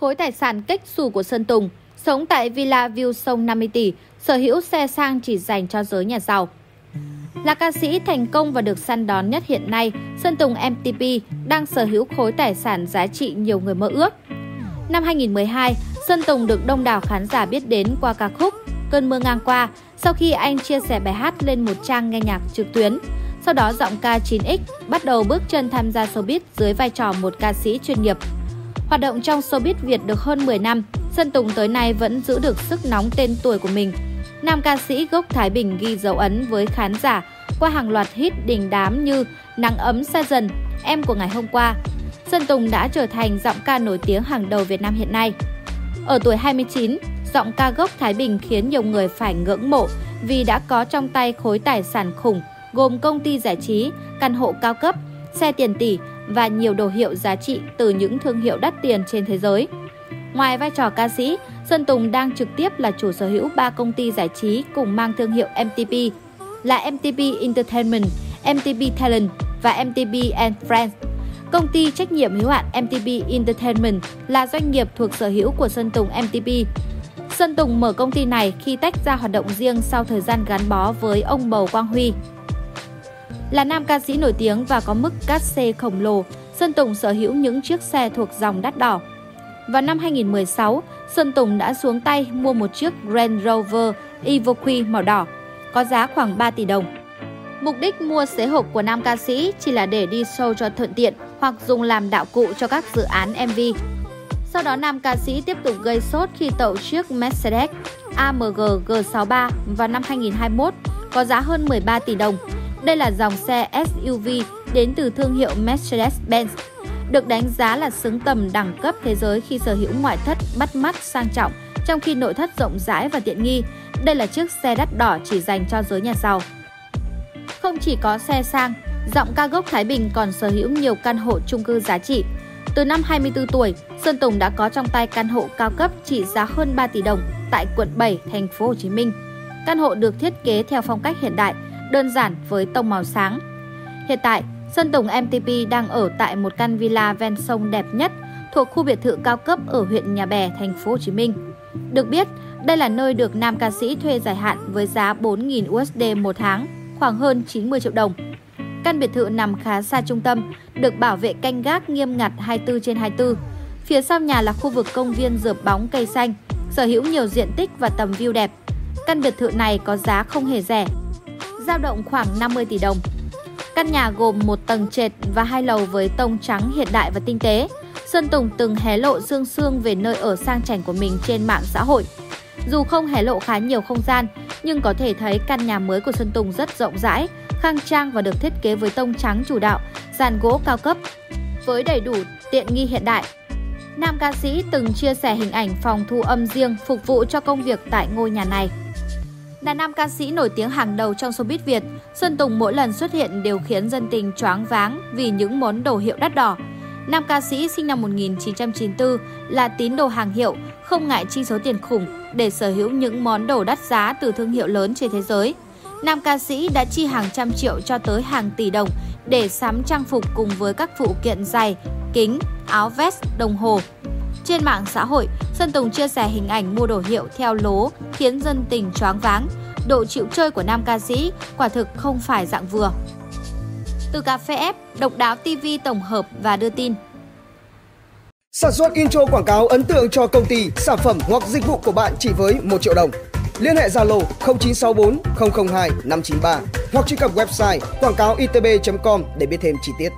khối tài sản cách xù của Sơn Tùng, sống tại Villa View sông 50 tỷ, sở hữu xe sang chỉ dành cho giới nhà giàu. Là ca sĩ thành công và được săn đón nhất hiện nay, Sơn Tùng MTP đang sở hữu khối tài sản giá trị nhiều người mơ ước. Năm 2012, Sơn Tùng được đông đảo khán giả biết đến qua ca khúc Cơn mưa ngang qua sau khi anh chia sẻ bài hát lên một trang nghe nhạc trực tuyến. Sau đó giọng ca 9X bắt đầu bước chân tham gia showbiz dưới vai trò một ca sĩ chuyên nghiệp. Hoạt động trong showbiz Việt được hơn 10 năm, Sơn Tùng tới nay vẫn giữ được sức nóng tên tuổi của mình. Nam ca sĩ gốc Thái Bình ghi dấu ấn với khán giả qua hàng loạt hit đình đám như Nắng ấm xa dần, Em của ngày hôm qua. Sơn Tùng đã trở thành giọng ca nổi tiếng hàng đầu Việt Nam hiện nay. Ở tuổi 29, giọng ca gốc Thái Bình khiến nhiều người phải ngưỡng mộ vì đã có trong tay khối tài sản khủng gồm công ty giải trí, căn hộ cao cấp, xe tiền tỷ và nhiều đồ hiệu giá trị từ những thương hiệu đắt tiền trên thế giới. Ngoài vai trò ca sĩ, Sơn Tùng đang trực tiếp là chủ sở hữu 3 công ty giải trí cùng mang thương hiệu MTP là MTP Entertainment, MTP Talent và MTP and Friends. Công ty trách nhiệm hữu hạn MTP Entertainment là doanh nghiệp thuộc sở hữu của Sơn Tùng MTP. Sơn Tùng mở công ty này khi tách ra hoạt động riêng sau thời gian gắn bó với ông Bầu Quang Huy. Là nam ca sĩ nổi tiếng và có mức cát xê khổng lồ, Sơn Tùng sở hữu những chiếc xe thuộc dòng đắt đỏ. Vào năm 2016, Sơn Tùng đã xuống tay mua một chiếc Range Rover Evoque màu đỏ, có giá khoảng 3 tỷ đồng. Mục đích mua xế hộp của nam ca sĩ chỉ là để đi show cho thuận tiện hoặc dùng làm đạo cụ cho các dự án MV. Sau đó nam ca sĩ tiếp tục gây sốt khi tậu chiếc Mercedes AMG G63 vào năm 2021 có giá hơn 13 tỷ đồng. Đây là dòng xe SUV đến từ thương hiệu Mercedes-Benz, được đánh giá là xứng tầm đẳng cấp thế giới khi sở hữu ngoại thất bắt mắt sang trọng, trong khi nội thất rộng rãi và tiện nghi. Đây là chiếc xe đắt đỏ chỉ dành cho giới nhà giàu. Không chỉ có xe sang, giọng ca gốc Thái Bình còn sở hữu nhiều căn hộ chung cư giá trị. Từ năm 24 tuổi, Sơn Tùng đã có trong tay căn hộ cao cấp trị giá hơn 3 tỷ đồng tại quận 7, thành phố Hồ Chí Minh. Căn hộ được thiết kế theo phong cách hiện đại, đơn giản với tông màu sáng. Hiện tại, Sơn Tùng MTP đang ở tại một căn villa ven sông đẹp nhất thuộc khu biệt thự cao cấp ở huyện Nhà Bè, thành phố Hồ Chí Minh. Được biết, đây là nơi được nam ca sĩ thuê dài hạn với giá 4.000 USD một tháng, khoảng hơn 90 triệu đồng. Căn biệt thự nằm khá xa trung tâm, được bảo vệ canh gác nghiêm ngặt 24 trên 24. Phía sau nhà là khu vực công viên dợp bóng cây xanh, sở hữu nhiều diện tích và tầm view đẹp. Căn biệt thự này có giá không hề rẻ, dao động khoảng 50 tỷ đồng. Căn nhà gồm một tầng trệt và hai lầu với tông trắng hiện đại và tinh tế. Sơn Tùng từng hé lộ dương sương về nơi ở sang chảnh của mình trên mạng xã hội. Dù không hé lộ khá nhiều không gian, nhưng có thể thấy căn nhà mới của Sơn Tùng rất rộng rãi, khang trang và được thiết kế với tông trắng chủ đạo, dàn gỗ cao cấp, với đầy đủ tiện nghi hiện đại. Nam ca sĩ từng chia sẻ hình ảnh phòng thu âm riêng phục vụ cho công việc tại ngôi nhà này. Là nam ca sĩ nổi tiếng hàng đầu trong showbiz Việt, Sơn Tùng mỗi lần xuất hiện đều khiến dân tình choáng váng vì những món đồ hiệu đắt đỏ. Nam ca sĩ sinh năm 1994 là tín đồ hàng hiệu, không ngại chi số tiền khủng để sở hữu những món đồ đắt giá từ thương hiệu lớn trên thế giới. Nam ca sĩ đã chi hàng trăm triệu cho tới hàng tỷ đồng để sắm trang phục cùng với các phụ kiện giày, kính, áo vest, đồng hồ. Trên mạng xã hội, Sơn Tùng chia sẻ hình ảnh mua đồ hiệu theo lố khiến dân tình choáng váng. Độ chịu chơi của nam ca sĩ quả thực không phải dạng vừa. Từ cà phê ép, độc đáo TV tổng hợp và đưa tin. Sản xuất intro quảng cáo ấn tượng cho công ty, sản phẩm hoặc dịch vụ của bạn chỉ với 1 triệu đồng. Liên hệ Zalo 0964 002 593 hoặc truy cập website quảng cáo itb.com để biết thêm chi tiết.